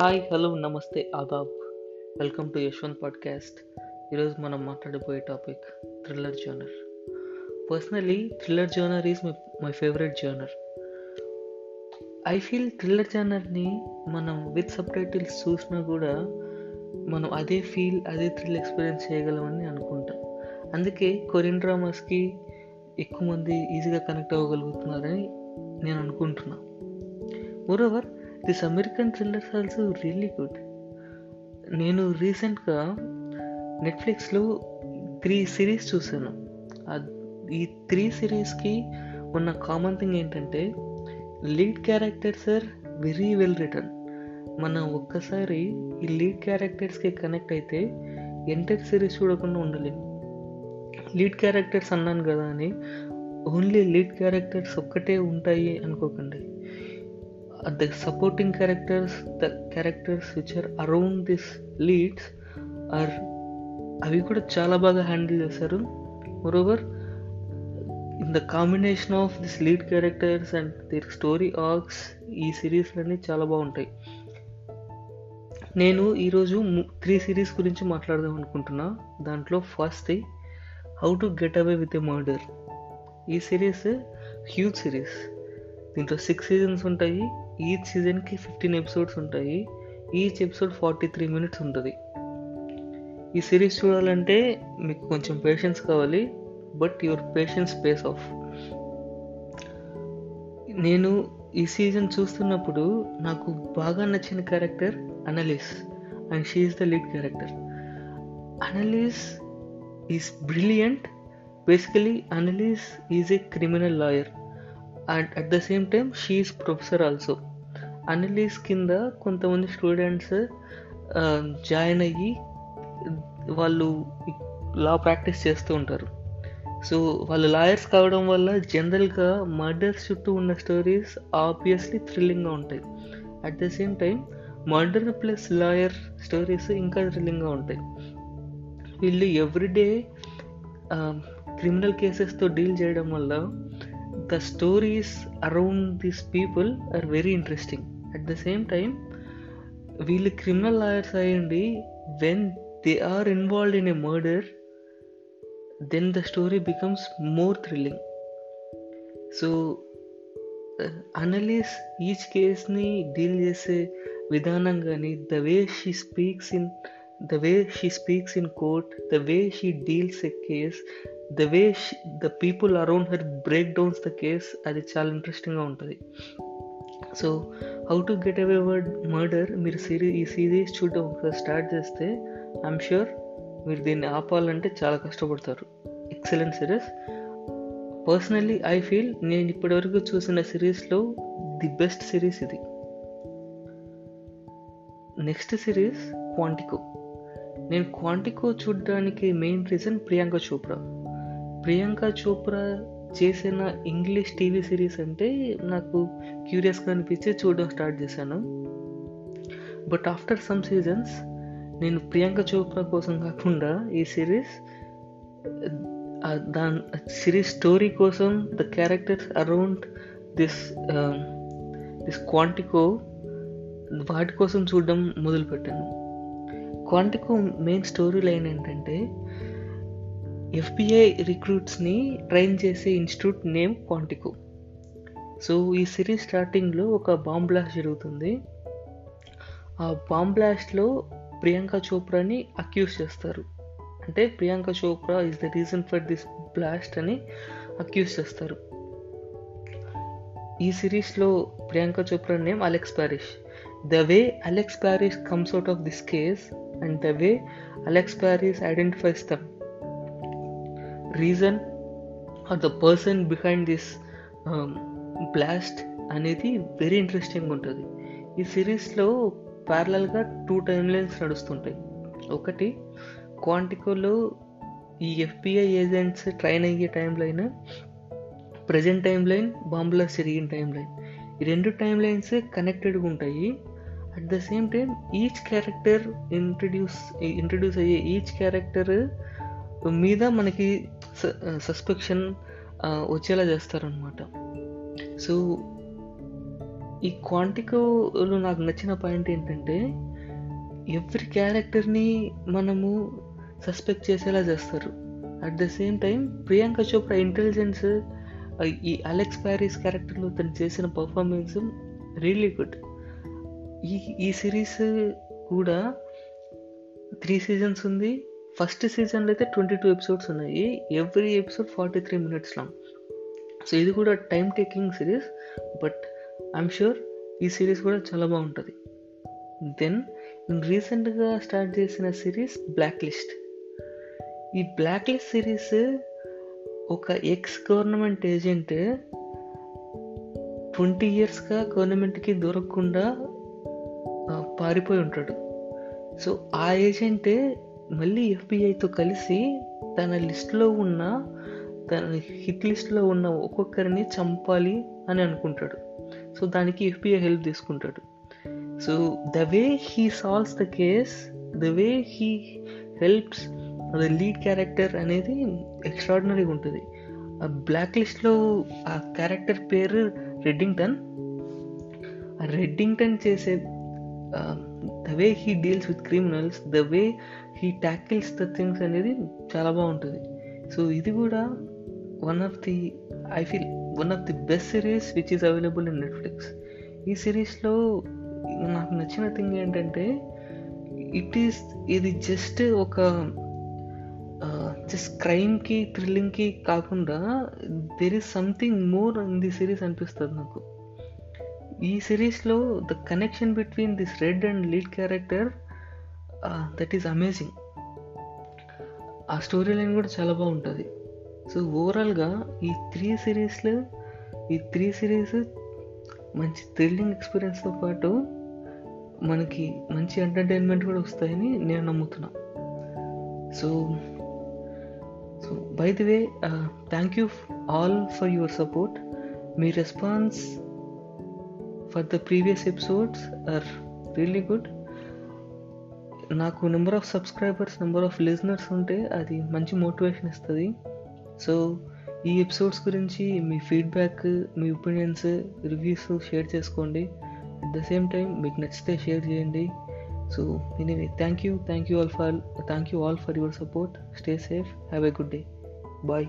Hi hello namaste adaab welcome to Yashwant podcast. ఈరోజు మనం మాట్లాడబోయే topic thriller genre. Personally thriller genre is my my favourite genre. I feel thriller జోనర్ని మనం with sub titles చూసినా కూడా మనం అదే feel అదే thrill experience చేయగలమని అనుకుంటాం. అందుకే కొరియన్ డ్రామాస్కి ఎక్కువ మంది ఈజీగా కనెక్ట్ అవ్వగలుగుతున్నారని నేను అనుకుంటున్నాను moreover this American thrillers also really good నేను రీసెంట్గా నెట్ఫ్లిక్స్లో త్రీ సిరీస్ చూశాను. ఈ త్రీ సిరీస్కి ఉన్న కామన్ థింగ్ ఏంటంటే lead characters are very well written మనం ఒక్కసారి ఈ లీడ్ క్యారెక్టర్స్కి కనెక్ట్ అయితే ఎంటర్ సిరీస్ చూడకుండా ఉండలేము లీడ్ క్యారెక్టర్స్ అన్నాను కదా అని ఓన్లీ లీడ్ క్యారెక్టర్స్ ఒక్కటే ఉంటాయి అనుకోకండి. The supporting characters the characters which are around this leads are అవి కూడా చాలా బాగా హ్యాండిల్ చేశారు. Moreover in the combination of this lead characters and their story arcs ఈ సిరీస్లన్నీ చాలా బాగుంటాయి. నేను ఈరోజు త్రీ సిరీస్ గురించి మాట్లాడదాం అనుకుంటున్నా. దాంట్లో first how to get away with a murder ఈ సిరీస్ హ్యూజ్ సిరీస్ దీంట్లో సిక్స్ సీజన్స్ ఉంటాయి. ఈచ్ సీజన్కి ఫిఫ్టీన్ ఎపిసోడ్స్ ఉంటాయి. Each episode forty three minutes ఉంటుంది. ఈ సిరీస్ చూడాలంటే మీకు కొంచెం పేషెన్స్ కావాలి. But your patience pays off నేను ఈ సీజన్ చూస్తున్నప్పుడు నాకు బాగా నచ్చిన character Annalise. And she is the lead character Annalise is brilliant basically Annalise is a criminal lawyer and at the same time she is professor also Annalise కింద కొంతమంది students join అయ్యి వాళ్ళు లా ప్రాక్టీస్ చేస్తూ ఉంటారు. So వాళ్ళు lawyers కావడం వల్ల జనరల్గా మర్డర్స్ చుట్టూ ఉన్న స్టోరీస్ ఆబ్వియస్లీ థ్రిల్లింగ్గా ఉంటాయి. At the same time murder plus lawyer stories ఇంకా థ్రిల్లింగ్గా ఉంటాయి. వీళ్ళు ఎవ్రీడే క్రిమినల్ కేసెస్తో డీల్ చేయడం వల్ల the stories around this people are very interesting at the same time వీళ్ళు క్రిమినల్ లాయర్స్ అయ్యండి when they are involved in a murder then the story becomes more thrilling so Annalise each కేస్ని deal చేసే విధానం కానీ the way she speaks in the way she speaks in court the way she deals a case the way the people around her break downs the case అది చాలా ఇంట్రెస్టింగ్గా ఉంటుంది. So how to get away with murder మీరు సిరీ ఈ series చూడడం ఒకసారి start చేస్తే I'm sure మీరు దీన్ని ఆపాలంటే చాలా కష్టపడతారు. Excellent series personally I feel నేను ఇప్పటివరకు చూసిన సిరీస్లో ది బెస్ట్ సిరీస్ ఇది. నెక్స్ట్ సిరీస్ క్వాంటికో నేను క్వాంటికో చూడడానికి మెయిన్ రీజన్ ప్రియాంక చోప్రా ప్రియాంక చోప్రా చేసిన ఇంగ్లీష్ టీవీ సిరీస్ అంటే నాకు క్యూరియస్గా అనిపించి చూడడం స్టార్ట్ చేశాను. బట్ ఆఫ్టర్ సమ్ సీజన్స్ నేను ప్రియాంక చోప్రా కోసం కాకుండా ఈ సిరీస్ దాని సిరీస్ స్టోరీ కోసం the characters around this this Quantico వాటి కోసం చూడడం మొదలుపెట్టాను. క్వాంటికో మెయిన్ స్టోరీ లైన్ ఏంటంటే ఎఫ్బిఐ రిక్రూట్స్ని ట్రైన్ చేసే ఇన్స్టిట్యూట్ నేమ్ క్వాంటికో. సో ఈ సిరీస్ స్టార్టింగ్లో ఒక బాంబ్ బ్లాస్ట్ జరుగుతుంది. ఆ బాంబ్ బ్లాస్ట్లో ప్రియాంక చోప్రాని అక్యూజ్ చేస్తారు. అంటే Priyanka Chopra is the reason for this blast అని అక్యూజ్ చేస్తారు. ఈ సిరీస్లో Priyanka Chopra name Alex Parrish the way Alex Parrish comes out of this case and the way Alex Parrish identifies them. Reason are the person behind this blast అనేది very interesting ఉంటుంది. ఈ సిరీస్లో ప్యారలల్గా two time lines నడుస్తుంటాయి. ఒకటి క్వాంటికోలో ఈ FBI agents train అయ్యే time line present time line బాంబులా జరిగిన టైం లైన్ ఈ రెండు టైం లైన్స్ కనెక్టెడ్గా ఉంటాయి. At the same time each character introduce introduce అయ్యే ఈచ్ క్యారెక్టర్ మీద మనకి సస్పెక్షన్ uh, uh, వచ్చేలా చేస్తారనమాట సో ఈ క్వాంటికోలో నాకు నచ్చిన పాయింట్ ఏంటంటే ఎవ్రీ క్యారెక్టర్ని మనము సస్పెక్ట్ చేసేలా చేస్తారు. At the same time Priyanka Chopra intelligence ఈ అలెక్స్ ప్యారిస్ క్యారెక్టర్లో తను చేసిన పర్ఫార్మెన్స్ రియలీ గుడ్ ఈ ఈ సిరీస్ కూడా త్రీ సీజన్స్ ఉంది. ఫస్ట్ సీజన్లో అయితే ట్వంటీ టూ ఎపిసోడ్స్ ఉన్నాయి. Every episode forty three minutes long so ఇది కూడా time taking series. But I'm sure ఈ సిరీస్ కూడా చాలా బాగుంటుంది. దెన్ నేను రీసెంట్గా స్టార్ట్ చేసిన సిరీస్ బ్లాక్ లిస్ట్ ఈ బ్లాక్ లిస్ట్ సిరీస్ ఒక ఎక్స్ గవర్నమెంట్ ఏజెంట్ ట్వంటీ ఇయర్స్గా గవర్నమెంట్కి దొరకకుండా పారిపోయి ఉంటాడు. సో ఆ ఏజెంటే మళ్ళీ ఎఫ్బిఐతో కలిసి తన లిస్ట్లో ఉన్న తన హిట్ లిస్ట్లో ఉన్న ఒక్కొక్కరిని చంపాలి అని అనుకుంటాడు. సో దానికి ఎఫ్బిఐ హెల్ప్ తీసుకుంటాడు. So the way he solves the case the way he helps the lead character అనేది ఎక్స్ట్రాడినరీగా ఉంటుంది. ఆ బ్లాక్ లిస్ట్లో ఆ క్యారెక్టర్ పేరు రెడ్డింగ్టన్. ఆ రెడ్డింగ్టన్ చేసే the way he deals with criminals the way he tackles the things అనేది చాలా బాగుంటుంది. సో ఇది కూడా one of the I feel one of the best series which is available in Netflix ఈ సిరీస్లో నాకు నచ్చిన థింగ్ ఏంటంటే ఇట్ ఈస్ ఇది జస్ట్ ఒక జస్ట్ క్రైమ్కి థ్రిల్లింగ్కి కాకుండా there is something more in the series అనిపిస్తుంది నాకు. ఈ సిరీస్లో the connection between this Red and lead character that is amazing ఆ స్టోరీ లైన్ కూడా చాలా బాగుంటుంది. సో ఓవరాల్గా ఈ త్రీ సిరీస్లో ఈ త్రీ సిరీస్ మంచి థ్రిల్లింగ్ ఎక్స్పీరియన్స్తో పాటు మనకి మంచి ఎంటర్టైన్మెంట్ కూడా వస్తాయని నేను నమ్ముతున్నా. So so by the way thank you all for your support me response for the previous episodes are really good నాకు number of subscribers number of listeners ఉంటే అది మంచి మోటివేషన్ ఇస్తుంది. సో ఈ ఎపిసోడ్స్ గురించి మీ ఫీడ్బ్యాక్ మీ ఒపీనియన్స్ రివ్యూస్ షేర్ చేసుకోండి. అట్ ద సేమ్ టైం మీకు నచ్చితే షేర్ చేయండి. So anyway thank you thank you all for thank you all for your support stay safe have a good day bye